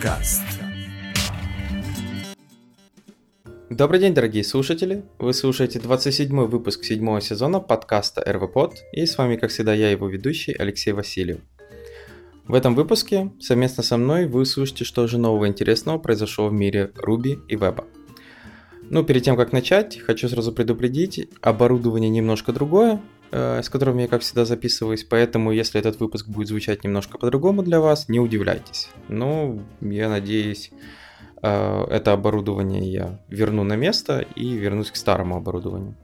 подкаст. Добрый день, дорогие слушатели! Вы слушаете 27 выпуск седьмого сезона подкаста РВПод, и с вами, как всегда, я, его ведущий Алексей Васильев. В этом выпуске совместно со мной вы слушаете, что же нового интересного произошло в мире Руби и Веба. Ну, перед тем, как начать, хочу сразу предупредить, оборудование немножко другое, с которым я, как всегда, записываюсь, поэтому, если этот выпуск будет звучать немножко по-другому для вас, не удивляйтесь. Ну, я надеюсь, э, это оборудование я верну на место и вернусь к старому оборудованию.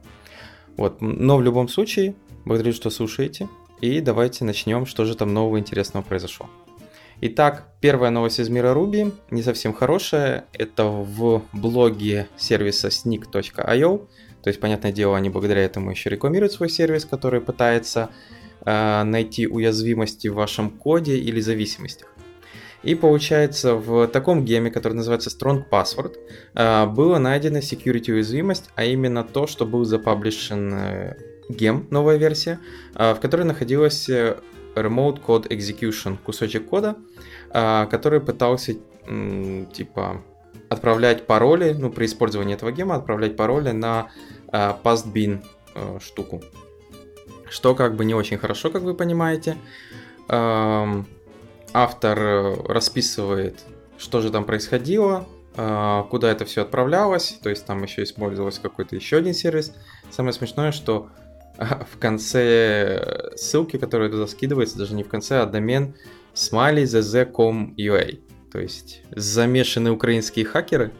Вот, но в любом случае, благодарю, что слушаете, и давайте начнем, что же там нового интересного произошло. Итак, первая новость из мира Ruby, не совсем хорошая, это в блоге сервиса sneak.io, то есть, понятное дело, они благодаря этому еще рекламируют свой сервис, который пытается э, найти уязвимости в вашем коде или зависимостях. И получается, в таком геме, который называется Strong Password, э, была найдена security уязвимость, а именно то, что был запаблишен э, гем, новая версия, э, в которой находилась Remote Code Execution, кусочек кода, который пытался типа отправлять пароли, ну, при использовании этого гема, отправлять пароли на pastbin а, штуку. Что как бы не очень хорошо, как вы понимаете. Автор э, расписывает, что же там происходило, куда это все отправлялось, то есть там еще использовался какой-то еще один сервис. Самое смешное, что в конце ссылки, которая туда скидывается, даже не в конце, а домен smiley.zz.com.ua. То есть замешаны украинские хакеры.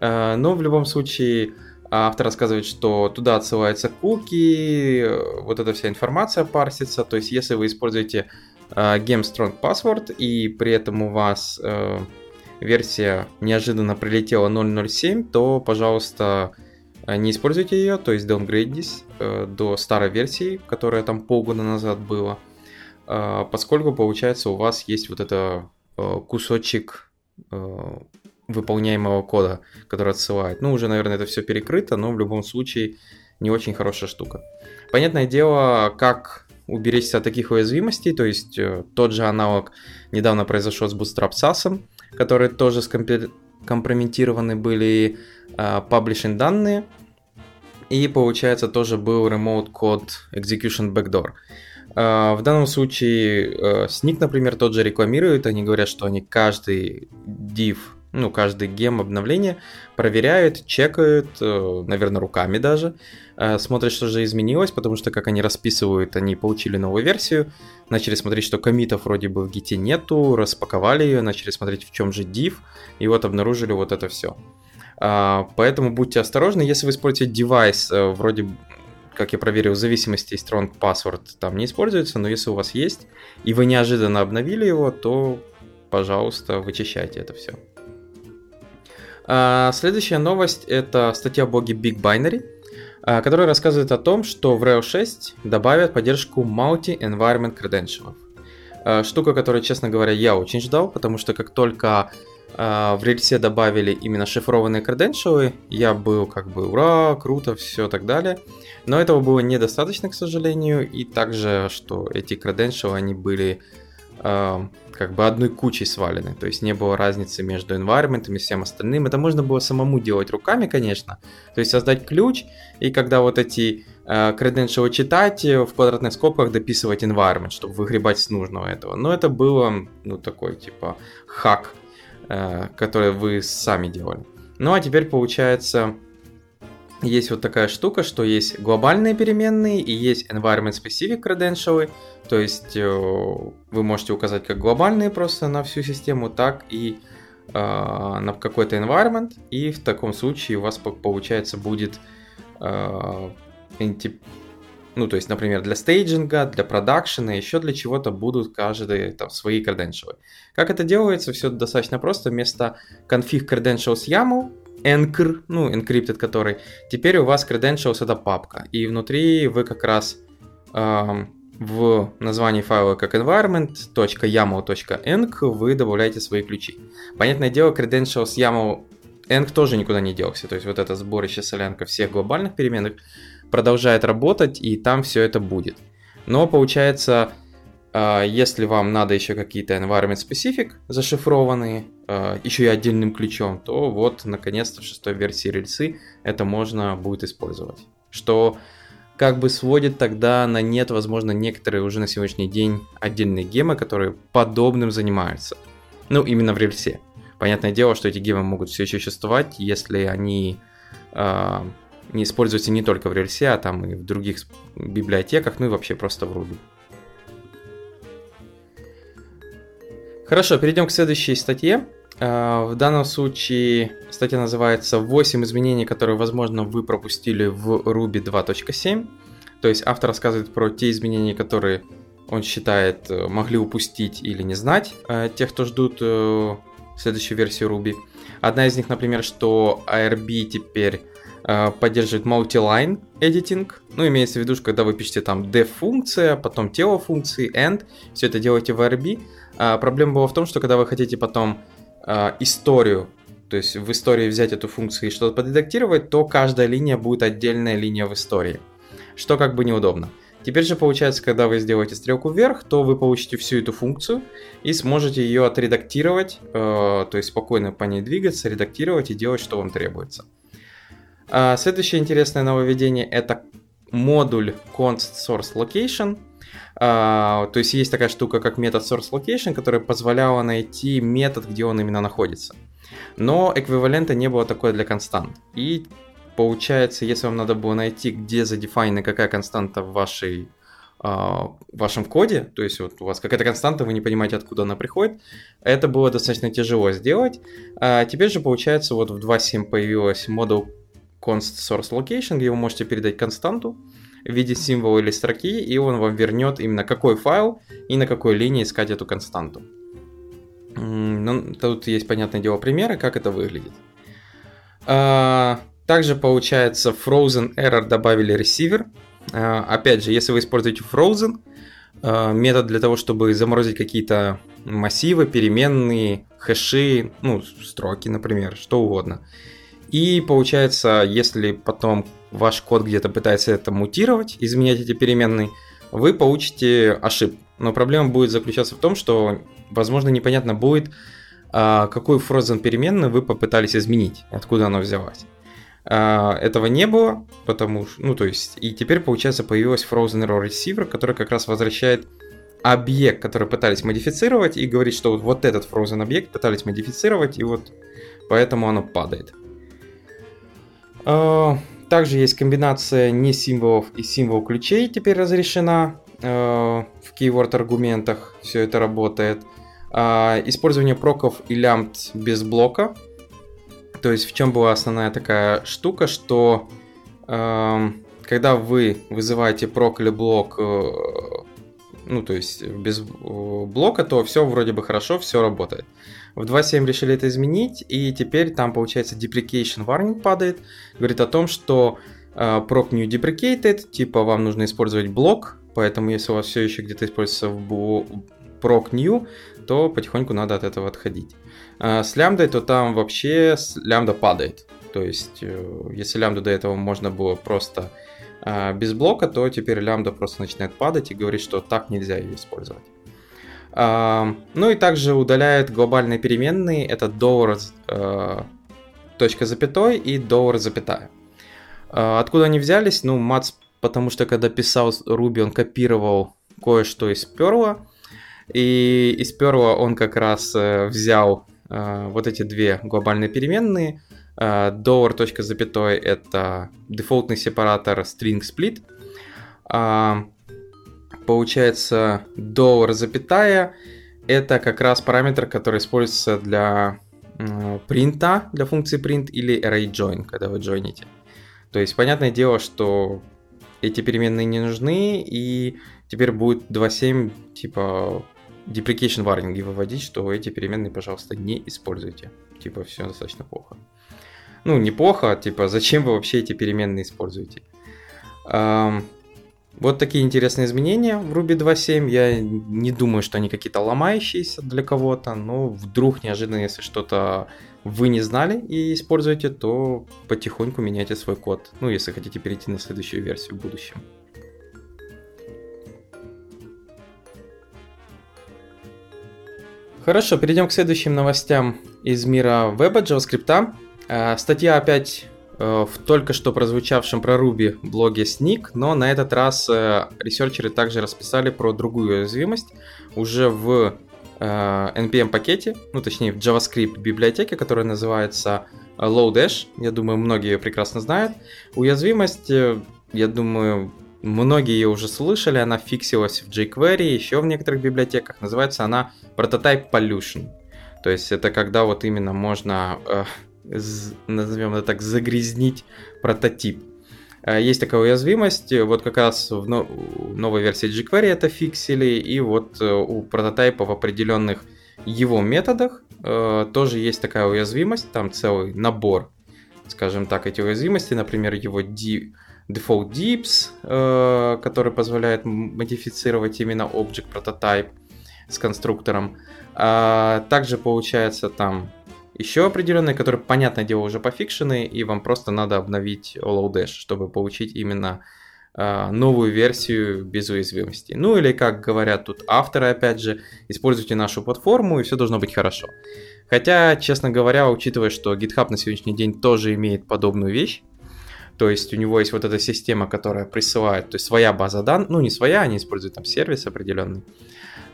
А, но в любом случае автор рассказывает, что туда отсылаются куки, вот эта вся информация парсится. То есть если вы используете а, Game Strong Password и при этом у вас э, версия неожиданно прилетела 0.07, то, пожалуйста, а, не используйте ее, то есть downgrade э, до старой версии, которая там полгода назад была, э, поскольку, получается, у вас есть вот это э, кусочек э, выполняемого кода, который отсылает. Ну, уже, наверное, это все перекрыто, но в любом случае не очень хорошая штука. Понятное дело, как уберечься от таких уязвимостей, то есть э, тот же аналог недавно произошел с Bootstrap SAS, который тоже скомпрометированы были э, данные, и получается тоже был Remote Code Execution Backdoor. А, в данном случае э, Sneak, например, тот же рекламирует, они говорят, что они каждый div, ну, каждый гем обновления проверяют, чекают, э, наверное, руками даже, э, смотрят, что же изменилось, потому что, как они расписывают, они получили новую версию, начали смотреть, что комитов вроде бы в гите нету, распаковали ее, начали смотреть, в чем же div, и вот обнаружили вот это все. А, поэтому будьте осторожны, если вы используете девайс, э, вроде как я проверил, в зависимости Strong Password там не используется, но если у вас есть, и вы неожиданно обновили его, то, пожалуйста, вычищайте это все. А, следующая новость – это статья в блоге Big Binary, а, которая рассказывает о том, что в Rails 6 добавят поддержку Multi-Environment Credentials. Штука, которую, честно говоря, я очень ждал, потому что как только а, в рельсе добавили именно шифрованные креденшалы. Я был как бы ура, круто, все так далее. Но этого было недостаточно, к сожалению. И также, что эти креденшалы, они были как бы одной кучей свалены. То есть не было разницы между environment и всем остальным. Это можно было самому делать руками, конечно. То есть создать ключ, и когда вот эти креденшалы читать, в квадратных скобках дописывать environment, чтобы выгребать с нужного этого. Но это было, ну, такой, типа, хак Э, которые вы сами делали. Ну а теперь получается, есть вот такая штука, что есть глобальные переменные и есть environment specific credentials, то есть э, вы можете указать как глобальные просто на всю систему, так и э, на какой-то environment, и в таком случае у вас получается будет ну, то есть, например, для стейджинга, для продакшена, еще для чего-то будут каждый там свои credentials. Как это делается? Все достаточно просто. Вместо config credentials YAML, encr, ну, encrypted который, теперь у вас credentials это папка. И внутри вы как раз эм, в названии файла как environment.yaml.enc вы добавляете свои ключи. Понятное дело, credentials YAML enc тоже никуда не делся. То есть вот это сборище солянка всех глобальных переменных продолжает работать, и там все это будет. Но получается, если вам надо еще какие-то environment specific зашифрованные, а, еще и отдельным ключом, то вот, наконец-то, в шестой версии рельсы это можно будет использовать. Что как бы сводит тогда на нет, возможно, некоторые уже на сегодняшний день отдельные гемы, которые подобным занимаются. Ну, именно в рельсе. Понятное дело, что эти гемы могут все еще существовать, если они э, не используются не только в рельсе, а там и в других библиотеках, ну и вообще просто в Ruby. Хорошо, перейдем к следующей статье. А, в данном случае статья называется «8 изменений, которые, возможно, вы пропустили в Ruby 2.7». То есть автор рассказывает про те изменения, которые он считает э, могли упустить или не знать э, тех, кто ждут э, следующую версию Ruby. Одна из них, например, что ARB теперь поддерживает multi-line editing. Ну, имеется в виду, что когда вы пишете там def-функция, потом тело-функции, end, все это делаете в ARB, а проблема была в том, что когда вы хотите потом а, историю, то есть в истории взять эту функцию и что-то подредактировать, то каждая линия будет отдельная линия в истории, что как бы неудобно. Теперь же получается, когда вы сделаете стрелку вверх, то вы получите всю эту функцию и сможете ее отредактировать, э, то есть спокойно по ней двигаться, редактировать и делать, что вам требуется. А следующее интересное нововведение это модуль const source location. А, то есть есть такая штука, как метод source location, которая позволяла найти метод, где он именно находится. Но эквивалента не было такое для констант. И получается, если вам надо было найти, где задефайна какая константа в вашей в вашем коде, то есть вот у вас какая-то константа, вы не понимаете, откуда она приходит, это было достаточно тяжело сделать. А теперь же получается вот в 2.7 появилась модуль const source location, где вы можете передать константу, в виде символа или строки, и он вам вернет именно какой файл и на какой линии искать эту константу. Ну, тут есть, понятное дело, примеры, как это выглядит. А, также получается Frozen Error добавили receiver. А, опять же, если вы используете Frozen, а, метод для того, чтобы заморозить какие-то массивы, переменные, хэши, ну, строки, например, что угодно. И получается, если потом ваш код где-то пытается это мутировать, изменять эти переменные, вы получите ошибку. Но проблема будет заключаться в том, что, возможно, непонятно будет, а, какую frozen переменную вы попытались изменить, откуда она взялась. А, этого не было, потому что, ну, то есть, и теперь, получается, появилась frozen error receiver, который как раз возвращает объект, который пытались модифицировать, и говорит, что вот, вот этот frozen объект пытались модифицировать, и вот поэтому оно падает. А, также есть комбинация не символов и символ ключей теперь разрешена э, в keyword аргументах. Все это работает. Э, использование проков и лямбд без блока. То есть в чем была основная такая штука, что э, когда вы вызываете прок или блок, э, ну то есть без э, блока, то все вроде бы хорошо, все работает. В 2.7 решили это изменить, и теперь там, получается, deprecation warning падает. Говорит о том, что uh, proc new deprecated, типа вам нужно использовать блок, поэтому если у вас все еще где-то используется в proc new, то потихоньку надо от этого отходить. Uh, с лямбдой, то там вообще лямбда падает. То есть, uh, если лямбду до этого можно было просто uh, без блока, то теперь лямбда просто начинает падать и говорит, что так нельзя ее использовать. Ну и также удаляет глобальные переменные, это dollar, э, точка запятой и dollar запятая. А, откуда они взялись? Ну, Мац, потому что когда писал Ruby, он копировал кое-что из Perl, и из Perl он как раз э, взял э, вот эти две глобальные переменные. Dollar точка запятой это дефолтный сепаратор string split получается доллар запятая, это как раз параметр, который используется для принта, для функции print или array join, когда вы джойните. То есть, понятное дело, что эти переменные не нужны, и теперь будет 2.7 типа deprecation warning выводить, что эти переменные, пожалуйста, не используйте. Типа, все достаточно плохо. Ну, неплохо, типа, зачем вы вообще эти переменные используете? Вот такие интересные изменения в Ruby 2.7. Я не думаю, что они какие-то ломающиеся для кого-то, но вдруг неожиданно, если что-то вы не знали и используете, то потихоньку меняйте свой код. Ну, если хотите перейти на следующую версию в будущем. Хорошо, перейдем к следующим новостям из мира веба, JavaScript. Э, статья опять в только что прозвучавшем про Ruby блоге Sneak, но на этот раз э, ресерчеры также расписали про другую уязвимость уже в NPM пакете, ну точнее в JavaScript библиотеке, которая называется Lodash. Я думаю, многие ее прекрасно знают. Уязвимость, я думаю, Многие ее уже слышали, она фиксилась в jQuery, еще в некоторых библиотеках. Называется она Prototype Pollution. То есть это когда вот именно можно, э, назовем это так, загрязнить прототип. Э, есть такая уязвимость, вот как раз в новой версии jQuery это фиксили, и вот э, у прототипа в определенных его методах э, тоже есть такая уязвимость, там целый набор, скажем так, эти уязвимости, например, его default dips, э, который позволяет модифицировать именно object prototype с конструктором. А также получается там еще определенные, которые, понятное дело, уже пофикшены, и вам просто надо обновить Allowdash, чтобы получить именно э, новую версию без уязвимости. Ну или, как говорят тут авторы, опять же, используйте нашу платформу, и все должно быть хорошо. Хотя, честно говоря, учитывая, что GitHub на сегодняшний день тоже имеет подобную вещь, то есть у него есть вот эта система, которая присылает, то есть своя база данных, ну не своя, они используют там сервис определенный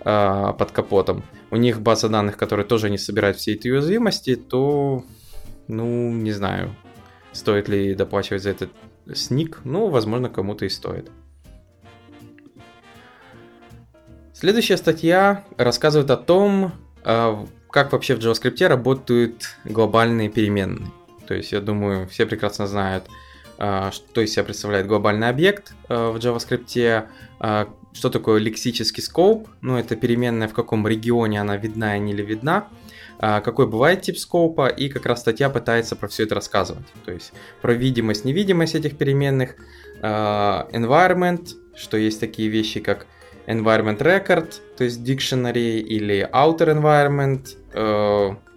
э, под капотом. У них база данных, которые тоже не собирают все эти уязвимости, то, ну, не знаю, стоит ли доплачивать за этот сник. Ну, возможно, кому-то и стоит. Следующая статья рассказывает о том, э, как вообще в JavaScript работают глобальные переменные. То есть, я думаю, все прекрасно знают, а, что из себя представляет глобальный объект а, в JavaScript, а, что такое лексический скоп, ну это переменная, в каком регионе она видна и не видна, какой бывает тип скопа, и как раз статья пытается про все это рассказывать. То есть про видимость, невидимость этих переменных, environment, что есть такие вещи, как environment record, то есть dictionary, или outer environment,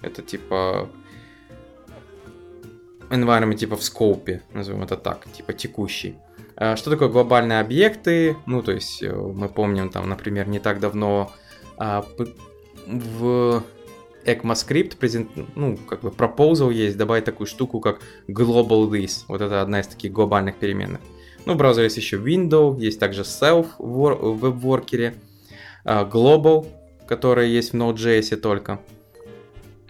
это типа environment типа в скопе, назовем это так, типа текущий. А что такое глобальные объекты? Ну, то есть э, мы помним там, например, не так давно а, в ECMAScript презент, ну, как бы proposal есть добавить такую штуку, как global this. Вот это одна из таких глобальных переменных. Ну, в браузере есть еще window, есть также self в веб-воркере, а, global, который есть в Node.js только.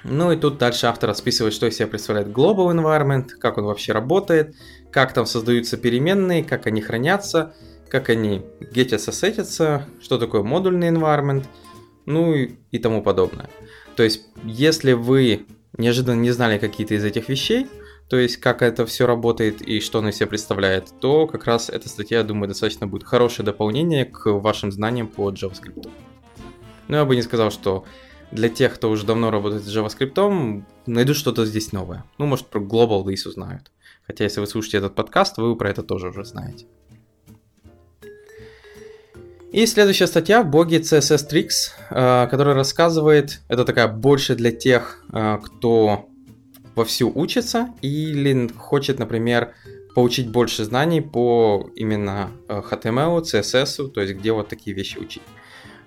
Ну и тут дальше автор расписывает, что из себя представляет Global Environment, как он вообще работает, как там создаются переменные, как они хранятся, как они гетятся, сетятся, что такое модульный environment, ну и, и тому подобное. То есть, если вы неожиданно не знали какие-то из этих вещей, то есть как это все работает и что оно из себя представляет, то как раз эта статья, я думаю, достаточно будет хорошее дополнение к вашим знаниям по JavaScript. Но я бы не сказал, что для тех, кто уже давно работает с JavaScript, найду что-то здесь новое. Ну, может, про Global Days узнают. Хотя, если вы слушаете этот подкаст, вы про это тоже уже знаете. И следующая статья в блоге CSS-Tricks, э, которая рассказывает, это такая больше для тех, э, кто вовсю учится или хочет, например, получить больше знаний по именно HTML, э, CSS, то есть где вот такие вещи учить.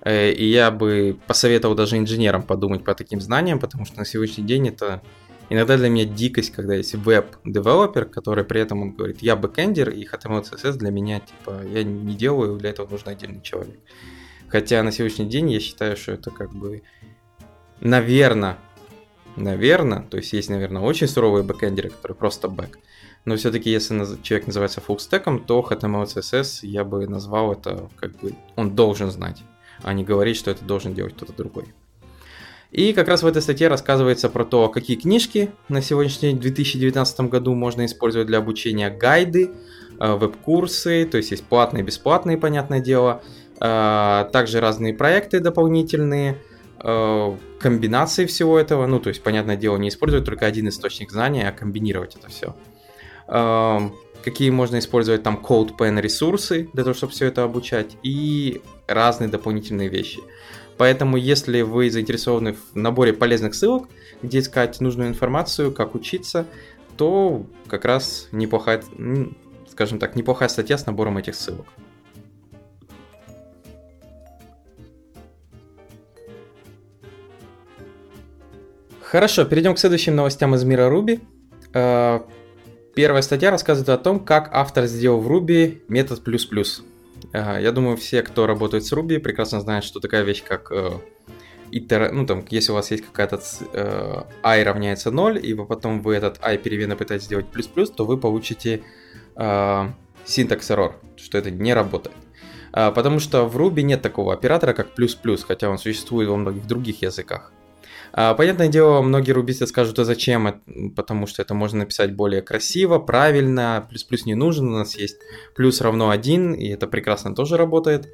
Э, и я бы посоветовал даже инженерам подумать по таким знаниям, потому что на сегодняшний день это иногда для меня дикость, когда есть web developer, который при этом он говорит, я бэкэндер, и HTML, CSS для меня, типа, я не делаю, для этого нужен отдельный человек. Хотя на сегодняшний день я считаю, что это как бы, наверное, наверное, то есть есть, наверное, очень суровые бэкэндеры, которые просто бэк, но все-таки если человек называется фуллстеком, то HTML, CSS я бы назвал это, как бы, он должен знать а не говорить, что это должен делать кто-то другой. И как раз в этой статье рассказывается про то, какие книжки на сегодняшний день, в 2019 году можно использовать для обучения, гайды, э, веб-курсы, то есть есть платные, бесплатные, понятное дело, э, также разные проекты дополнительные, э, комбинации всего этого, ну, то есть, понятное дело, не использовать только один источник знаний, а комбинировать это все какие можно использовать там CodePen ресурсы для того, чтобы все это обучать, и разные дополнительные вещи. Поэтому, если вы заинтересованы в наборе полезных ссылок, где искать нужную информацию, как учиться, то как раз неплохая, скажем так, неплохая статья с набором этих ссылок. Хорошо, перейдем к следующим новостям из мира Ruby. Э, первая статья рассказывает о том, как автор сделал в Ruby метод плюс-плюс. Э, я думаю, все, кто работает с Ruby, прекрасно знают, что такая вещь, как итер... ну там, если у вас есть какая-то э, i равняется 0, и вы потом вы этот i переменной пытаетесь сделать плюс-плюс, то вы получите э, синтакс error, что это не работает. Э, потому что в Ruby нет такого оператора, как плюс-плюс, хотя он существует во многих других языках. Э, понятное дело, многие рубисты скажут, а зачем? Потому что это можно написать более красиво, правильно, плюс-плюс не нужен, у нас есть плюс равно 1, и это прекрасно тоже работает.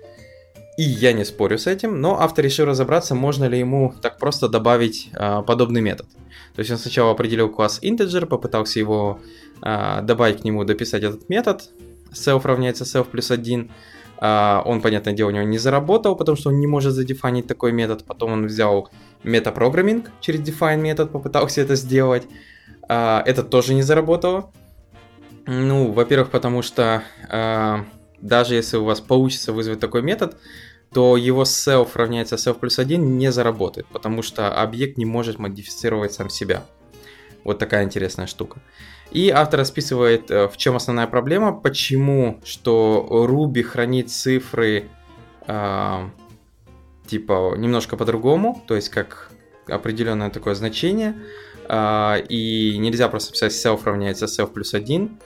И я не спорю с этим, но автор решил разобраться, можно ли ему так просто добавить а, подобный метод. То есть он сначала определил класс integer, попытался его а, добавить к нему, дописать этот метод, self равняется self плюс 1. А, он, понятное дело, у него не заработал, потому что он не может задефанить такой метод. Потом он взял метапрограмминг через define метод, попытался это сделать. А, это тоже не заработало. Ну, во-первых, потому что а, даже если у вас получится вызвать такой метод, то его self равняется self плюс 1 не заработает, потому что объект не может модифицировать сам себя. Вот такая интересная штука. И автор расписывает, э, в чем основная проблема, почему, что Ruby хранит цифры э, типа немножко по-другому, то есть как определенное такое значение, э, и нельзя просто писать self равняется self плюс 1,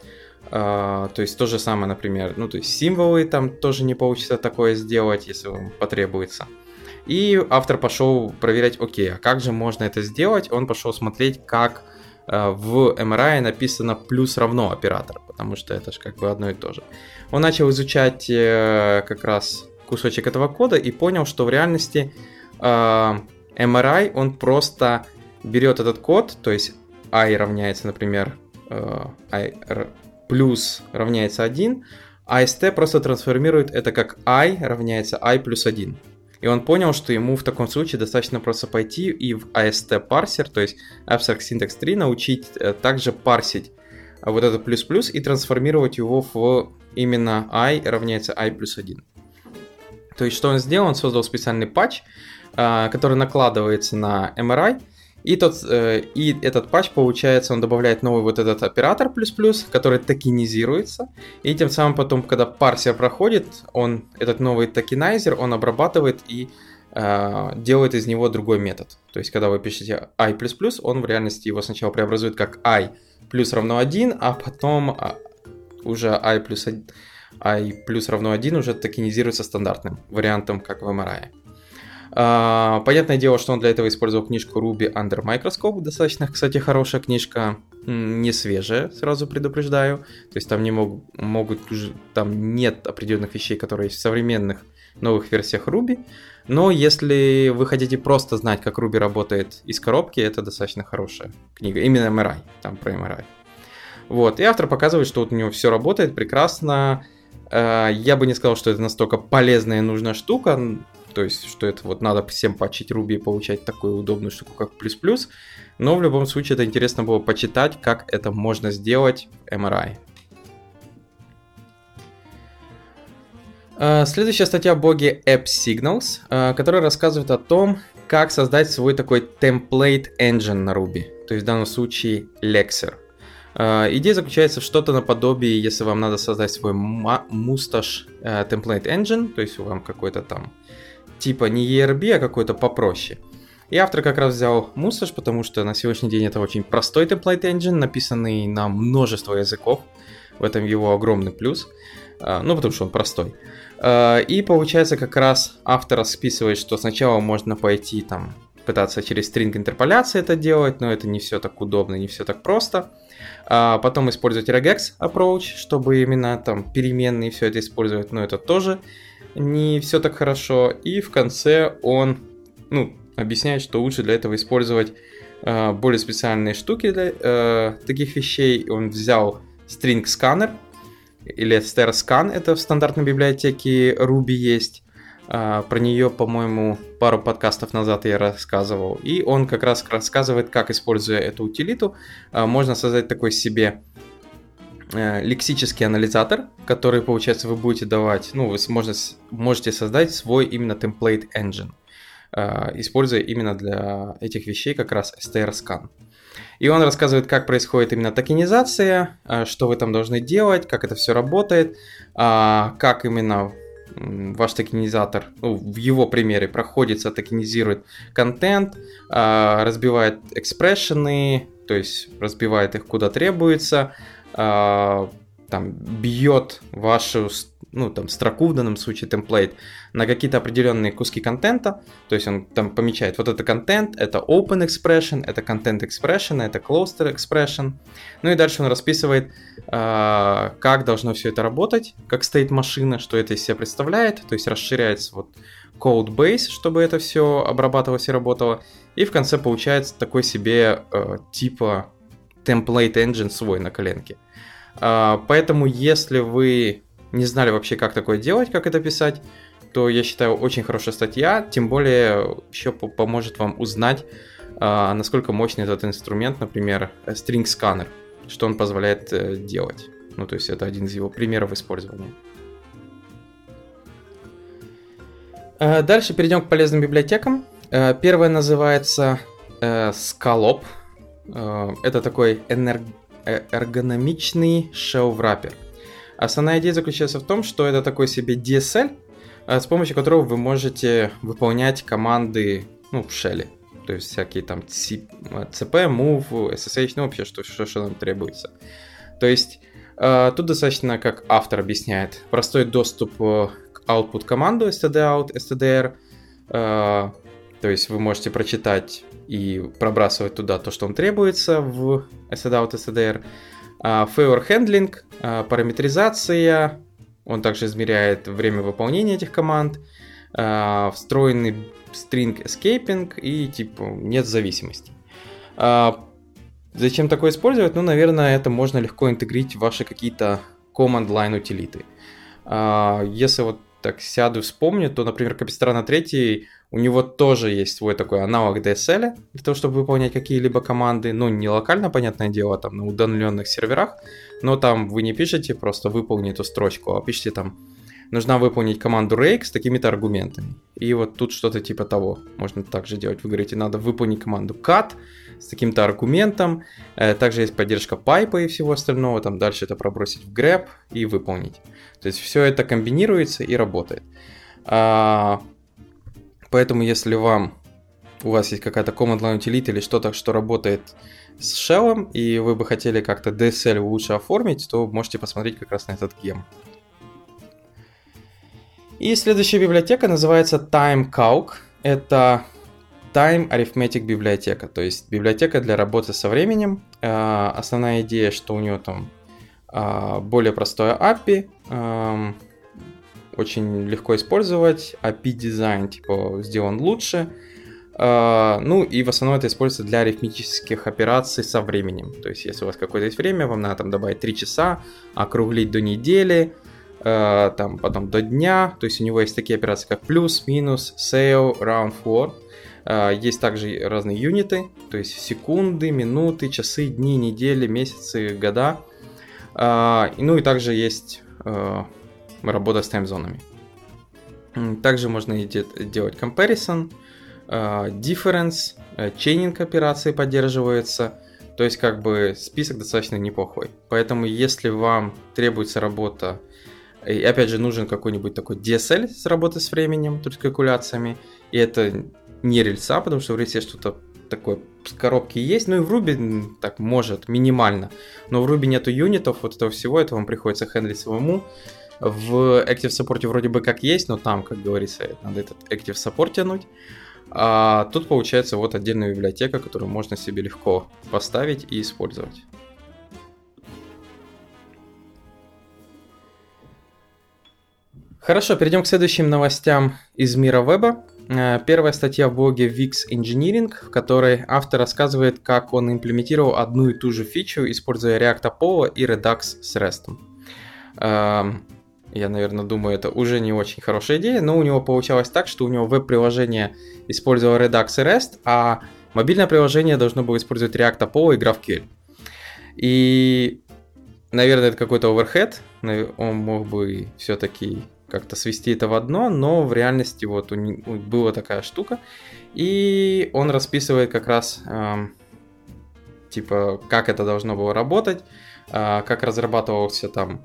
Uh, то есть то же самое, например, ну то есть символы там тоже не получится такое сделать, если вам потребуется. И автор пошел проверять, окей, а как же можно это сделать? Он пошел смотреть, как uh, в MRI написано плюс равно оператор, потому что это же как бы одно и то же. Он начал изучать uh, как раз кусочек этого кода и понял, что в реальности MRI, он просто берет этот код, то есть i равняется, например, i плюс равняется 1, а ST просто трансформирует это как i равняется i плюс 1. И он понял, что ему в таком случае достаточно просто пойти и в AST парсер, то есть Abstract Syntax 3, научить э, также парсить вот это плюс-плюс и трансформировать его в именно i равняется i плюс 1. То есть что он сделал? Он создал специальный патч, э, который накладывается на MRI, и, тот, э, и этот патч, получается, он добавляет новый вот этот оператор плюс-плюс, который токенизируется. И тем самым потом, когда парсер проходит, он, этот новый токенайзер, он обрабатывает и э, делает из него другой метод. То есть, когда вы пишете i++, он в реальности его сначала преобразует как i плюс равно 1, а потом а, уже i плюс, i плюс равно 1 уже токенизируется стандартным вариантом, как в MRI. А, понятное дело, что он для этого использовал книжку Ruby Under Microscope. Достаточно, кстати, хорошая книжка, не свежая, сразу предупреждаю. То есть там не мог, могут уже, там нет определенных вещей, которые есть в современных новых версиях Ruby. Но если вы хотите просто знать, как Ruby работает из коробки, это достаточно хорошая книга. Именно MRI, там про MRI. Вот, и автор показывает, что вот у него все работает прекрасно. А, я бы не сказал, что это настолько полезная и нужная штука, то есть, что это вот надо всем почить Ruby и получать такую удобную штуку, как плюс-плюс. Но в любом случае это интересно было почитать, как это можно сделать в MRI. А, следующая статья в блоге App Signals, а, которая рассказывает о том, как создать свой такой template engine на Ruby, то есть в данном случае Lexer. А, идея заключается в что-то наподобие, если вам надо создать свой мусташ template engine, то есть вам какой-то там типа не ERB, а какой-то попроще. И автор как раз взял Мусаш, потому что на сегодняшний день это очень простой template engine, написанный на множество языков. В этом его огромный плюс. А, ну, потому что он простой. А, и получается, как раз автор расписывает, что сначала можно пойти там пытаться через string интерполяции это делать, но это не все так удобно, не все так просто. А потом использовать regex approach, чтобы именно там переменные все это использовать, но это тоже не все так хорошо. И в конце он ну, объясняет, что лучше для этого использовать э, более специальные штуки для э, таких вещей. Он взял string scanner или scan, это в стандартной библиотеке Ruby есть. Uh, про нее, по-моему, пару подкастов назад я рассказывал. И он как раз рассказывает, как, используя эту утилиту, uh, можно создать такой себе Э, лексический анализатор, который, получается, вы будете давать, ну, вы можете, можете создать свой именно template engine. используя именно для этих вещей как раз STR-скан. И он рассказывает, как происходит именно токенизация, что вы там должны делать, как это все работает, как именно ваш токенизатор, ну, в его примере, проходится, токенизирует контент, разбивает экспрессионы, то есть разбивает их куда требуется, там бьет вашу ну, там, строку в данном случае, темплейт, на какие-то определенные куски контента, то есть он там помечает, вот это контент, это open expression, это content expression, это closed expression, ну и дальше он расписывает, э, как должно все это работать, как стоит машина, что это из себя представляет, то есть расширяется вот code base, чтобы это все обрабатывалось и работало, и в конце получается такой себе э, типа template engine свой на коленке. Э, поэтому если вы не знали вообще, как такое делать, как это писать, то я считаю очень хорошая статья, тем более еще поможет вам узнать, а, насколько мощный этот инструмент, например, String Scanner, что он позволяет э, делать. Ну, то есть это один из его примеров использования. Э, дальше перейдем к полезным библиотекам. Э, первая называется Scalop. Это такой эргономичный shell wrapper. Основная идея заключается в том, что это такой себе DSL, э, с помощью которого вы можете выполнять команды ну, в shell. То есть всякие там CP, move, SSH, ну вообще что, что, что нам требуется. То есть э, тут достаточно, как автор объясняет, простой доступ э, к output команду stdout, stdr. То есть вы можете прочитать и пробрасывать туда то, что вам требуется в stdout, stdr. Favor handling, а, параметризация, он также измеряет время выполнения этих команд, а, встроенный string escaping и типа нет зависимости. А, зачем такое использовать? Ну, наверное, это можно легко интегрить в ваши какие-то command line утилиты. Если вот так сяду вспомню, то, например, Капистрана 3 у него тоже есть свой такой аналог DSL для того, чтобы выполнять какие-либо команды. Ну, не локально, понятное дело, там на удаленных серверах, но там вы не пишете просто выполни эту строчку, а пишите там нужно выполнить команду rake с такими-то аргументами. И вот тут что-то типа того можно также делать. Вы говорите, надо выполнить команду cut с таким-то аргументом. Э, также есть поддержка пайпа и всего остального. Там дальше это пробросить в grep и выполнить. То есть все это комбинируется и работает. А, Поэтому, если вам у вас есть какая-то command line utility или что-то, что работает с shell, и вы бы хотели как-то DSL лучше оформить, то можете посмотреть как раз на этот гем. И следующая библиотека называется TimeCalc. Это Time Arithmetic библиотека, то есть библиотека для работы со временем. А, основная идея, что у нее там более простое API, очень легко использовать, API дизайн типа сделан лучше. Uh, ну и в основном это используется для арифметических операций со временем. То есть если у вас какое-то есть время, вам надо там добавить 3 часа, округлить до недели, uh, там потом до дня. То есть у него есть такие операции, как плюс, минус, sale, round for. Uh, есть также разные юниты, то есть секунды, минуты, часы, дни, недели, месяцы, года. Ну и также есть работа с таймзонами. Также можно делать comparison, а, difference, chaining э, операции поддерживаются. То есть как бы список достаточно неплохой. Поэтому если вам требуется работа, и опять же нужен какой-нибудь такой DSL с работой с временем, то есть калькуляциями, и это не рельса, потому что в рельсе что-то такое коробки есть, ну и в Ruby так может, минимально. Но в Ruby нету юнитов, вот этого всего, это вам приходится хендлить самому. В Active Support вроде бы как есть, но там, как говорится, надо этот Active Support тянуть. А тут получается вот отдельная библиотека, которую можно себе легко поставить и использовать. Хорошо, перейдем к следующим новостям из мира веба. Э, первая статья в блоге Wix Engineering, в которой автор рассказывает, как он имплементировал одну и ту же фичу, используя React Apollo и Redux с REST. Эм, я, наверное, думаю, это уже не очень хорошая идея, но у него получалось так, что у него веб-приложение использовало Redux и REST, а мобильное приложение должно было использовать React Apollo и GraphQL. И, наверное, это какой-то оверхед, он мог бы все-таки как-то свести это в одно, но в реальности вот у него была такая штука, и он расписывает как раз э, типа как это должно было работать, э, как разрабатывался там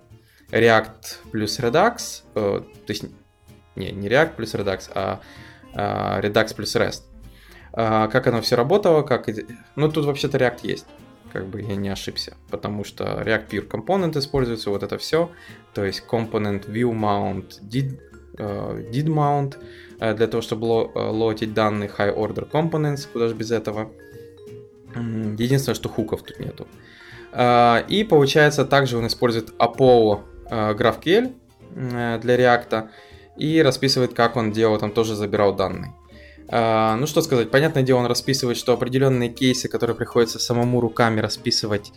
React плюс Redux, э, то есть не, не React плюс Redux, а э, Redux плюс REST. Э, как оно все работало, как... Ну, тут вообще-то React есть как бы я не ошибся, потому что React Pure Component используется, вот это все, то есть Component View Mount, Did, uh, did Mount, uh, для того, чтобы ло, uh, лотить данные High Order Components, куда же без этого. Единственное, что хуков тут нету. Uh, и получается, также он использует Apollo GraphQL для React и расписывает, как он делал, там тоже забирал данные. А, ну что сказать, понятное дело, он расписывает, что определенные кейсы, которые приходится самому руками расписывать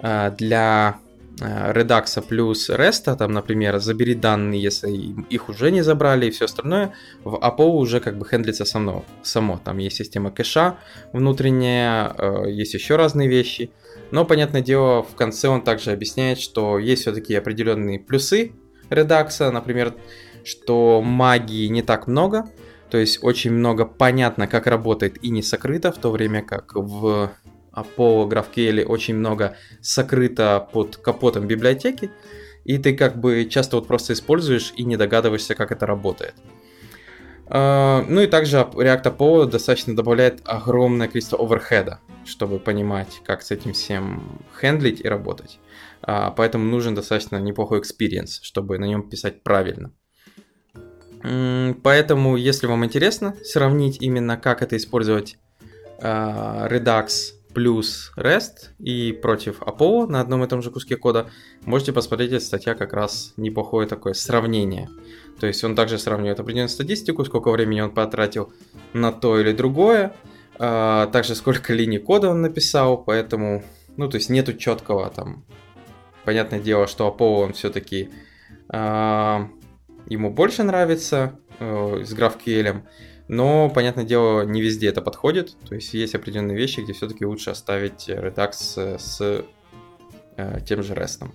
а, для а, Redux плюс REST, там, например, забери данные, если их уже не забрали и все остальное, в APO уже как бы хендлится само. само. Там есть система кэша внутренняя, есть еще разные вещи. Но, понятное дело, в конце он также объясняет, что есть все-таки определенные плюсы Redux, например, что магии не так много, то есть очень много понятно, как работает и не сокрыто, в то время как в Apollo GraphQL очень много сокрыто под капотом библиотеки, и ты как бы часто вот просто используешь и не догадываешься, как это работает. А, ну и также React Apollo достаточно добавляет огромное количество оверхеда, чтобы понимать, как с этим всем хендлить и работать. А, поэтому нужен достаточно неплохой experience, чтобы на нем писать правильно. Поэтому, если вам интересно сравнить именно, как это использовать uh, Redux плюс REST и против Apollo на одном и том же куске кода, можете посмотреть, эта статья как раз неплохое такое сравнение. То есть он также сравнивает определенную статистику, сколько времени он потратил на то или другое, uh, также сколько линий кода он написал, поэтому, ну, то есть нету четкого там, понятное дело, что Apollo он все-таки uh, ему больше нравится э, с GraphQL, но, понятное дело, не везде это подходит. То есть есть определенные вещи, где все-таки лучше оставить Redux с э, тем же REST.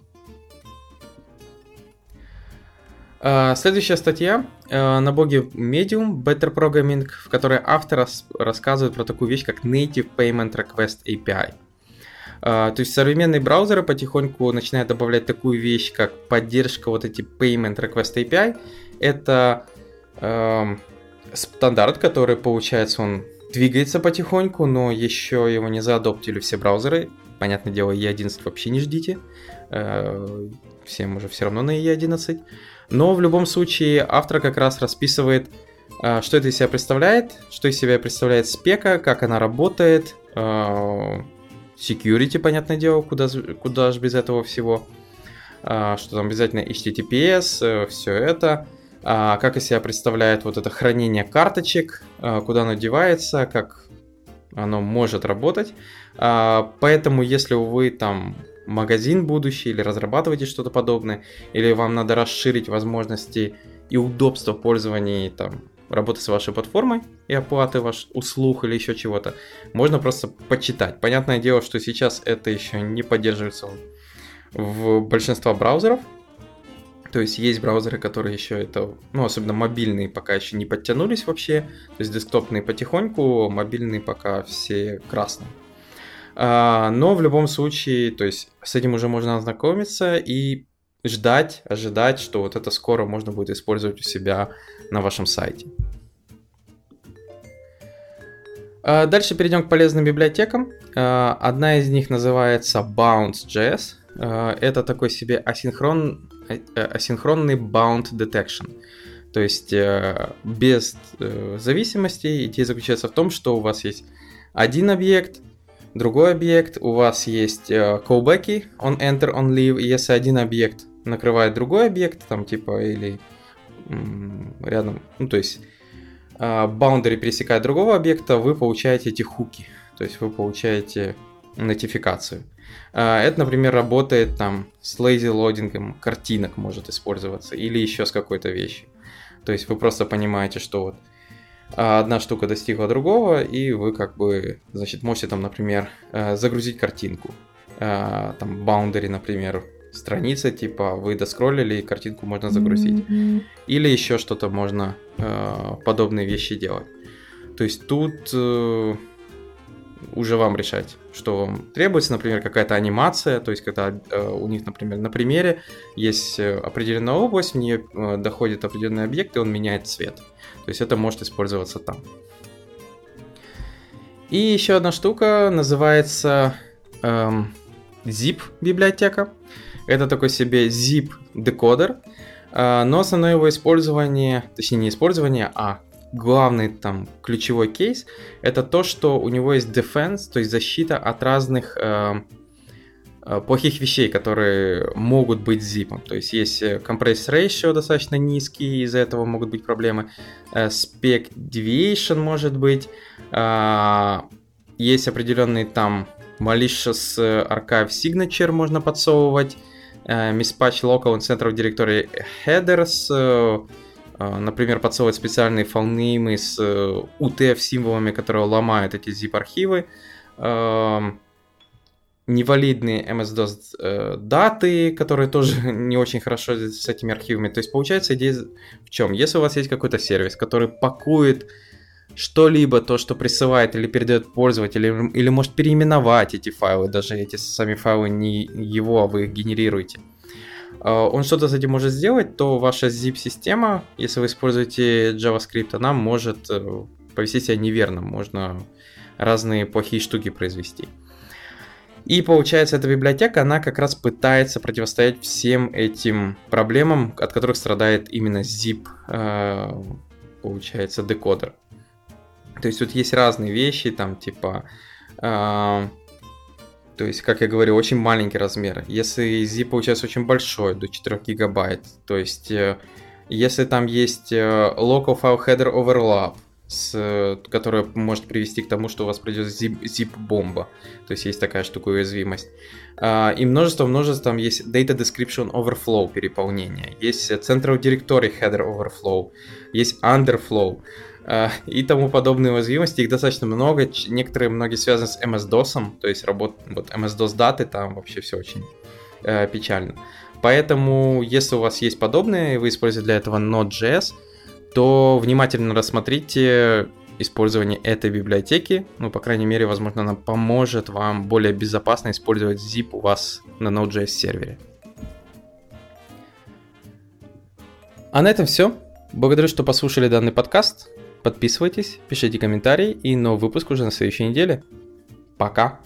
Uh, следующая статья uh, на блоге Medium Better Programming, в которой автор рас рассказывает про такую вещь, как Native Payment Request API. Uh, то есть современные браузеры потихоньку начинают добавлять такую вещь, как поддержка вот эти Payment Request API. Это uh, стандарт, который, получается, он двигается потихоньку, но еще его не заадоптили все браузеры. Понятное дело, E11 вообще не ждите. Uh, всем уже все равно на E11. Но в любом случае автор как раз расписывает, что это из себя представляет, что из себя представляет спека, как она работает, security, понятное дело, куда, куда же без этого всего. А, что там обязательно HTTPS, э, все это. А, как из себя представляет вот это хранение карточек, а, куда оно девается, как оно может работать. А, поэтому, если вы там магазин будущий или разрабатываете что-то подобное, или вам надо расширить возможности и удобства пользования там работы с вашей платформой и оплаты ваш услуг или еще чего-то, можно просто почитать. Понятное дело, что сейчас это еще не поддерживается в большинстве браузеров. То есть есть браузеры, которые еще это, ну, особенно мобильные, пока еще не подтянулись вообще. То есть десктопные потихоньку, мобильные пока все красные. А, но в любом случае, то есть с этим уже можно ознакомиться и ждать, ожидать, что вот это скоро можно будет использовать у себя на вашем сайте. А, дальше перейдем к полезным библиотекам. А, одна из них называется Bounce.js. А, это такой себе асинхрон, э, э, асинхронный bound detection. То есть э, без зависимостей идея заключается в том, что у вас есть один объект, другой объект, у вас есть callback on enter, on leave, если один объект накрывает другой объект, там типа или рядом, ну то есть boundary пересекает другого объекта, вы получаете эти хуки, то есть вы получаете нотификацию. А, это, например, работает там с lazy лодингом картинок может использоваться или еще с какой-то вещью. То есть вы просто понимаете, что вот одна штука достигла другого, и вы как бы, значит, можете там, например, э, загрузить картинку. А, там boundary, например, страница, типа вы доскроллили и картинку можно загрузить. Mm-hmm. Или еще что-то можно э, подобные вещи делать. То есть тут э, уже вам решать, что вам требуется, например, какая-то анимация, то есть когда э, у них, например, на примере есть э, определенная область, в нее э, доходит определенный объект, и он меняет цвет. То есть это может использоваться там. И еще одна штука называется эм, zip библиотека. Это такой себе zip декодер, э, но основное его использование, точнее не использование, а главный там ключевой кейс это то, что у него есть defense, то есть защита от разных э, э, плохих вещей, которые могут быть zip. То есть есть э, compress ratio достаточно низкий, из-за этого могут быть проблемы. Spec deviation может быть. Э, есть определенный там malicious archive signature можно подсовывать. Mispatch local and central directory headers. Например, подсовывать специальные файлнеймы с UTF-символами, э, которые ломают эти zip-архивы, невалидные MS-DOS э, даты, которые тоже не очень хорошо с этими архивами. То есть получается идея в чем? Если у вас есть какой-то сервис, который пакует что-либо, то, что присылает или передает пользователь, или, или может переименовать эти файлы, даже эти сами файлы не его, а вы их генерируете. А, он что-то с этим может сделать, то ваша zip-система, если вы используете JavaScript, она может э, повести себя неверно, можно разные плохие штуки произвести. И получается, эта библиотека, она как раз пытается противостоять всем этим проблемам, от которых страдает именно zip, э, получается, декодер. То есть тут есть разные вещи, там типа э, то есть, как я говорю, очень маленький размер. Если zip получается очень большой, до 4 гигабайт, то есть, э, если там есть э, local file header overlap, с, которая может привести к тому, что у вас придет zip, zip бомба. То есть есть такая штука уязвимость. А, и множество-множество там есть data description overflow переполнение, есть central directory header overflow, есть underflow. А, и тому подобные уязвимости. Их достаточно много. Некоторые, многие связаны с MS-DOS, то есть работ, вот MS-DOS даты, там вообще все очень э, печально. Поэтому, если у вас есть подобные, вы используете для этого Node.js, то внимательно рассмотрите использование этой библиотеки. Ну, по крайней мере, возможно, она поможет вам более безопасно использовать zip у вас на Node.js сервере. А на этом все. Благодарю, что послушали данный подкаст. Подписывайтесь, пишите комментарии и новый выпуск уже на следующей неделе. Пока!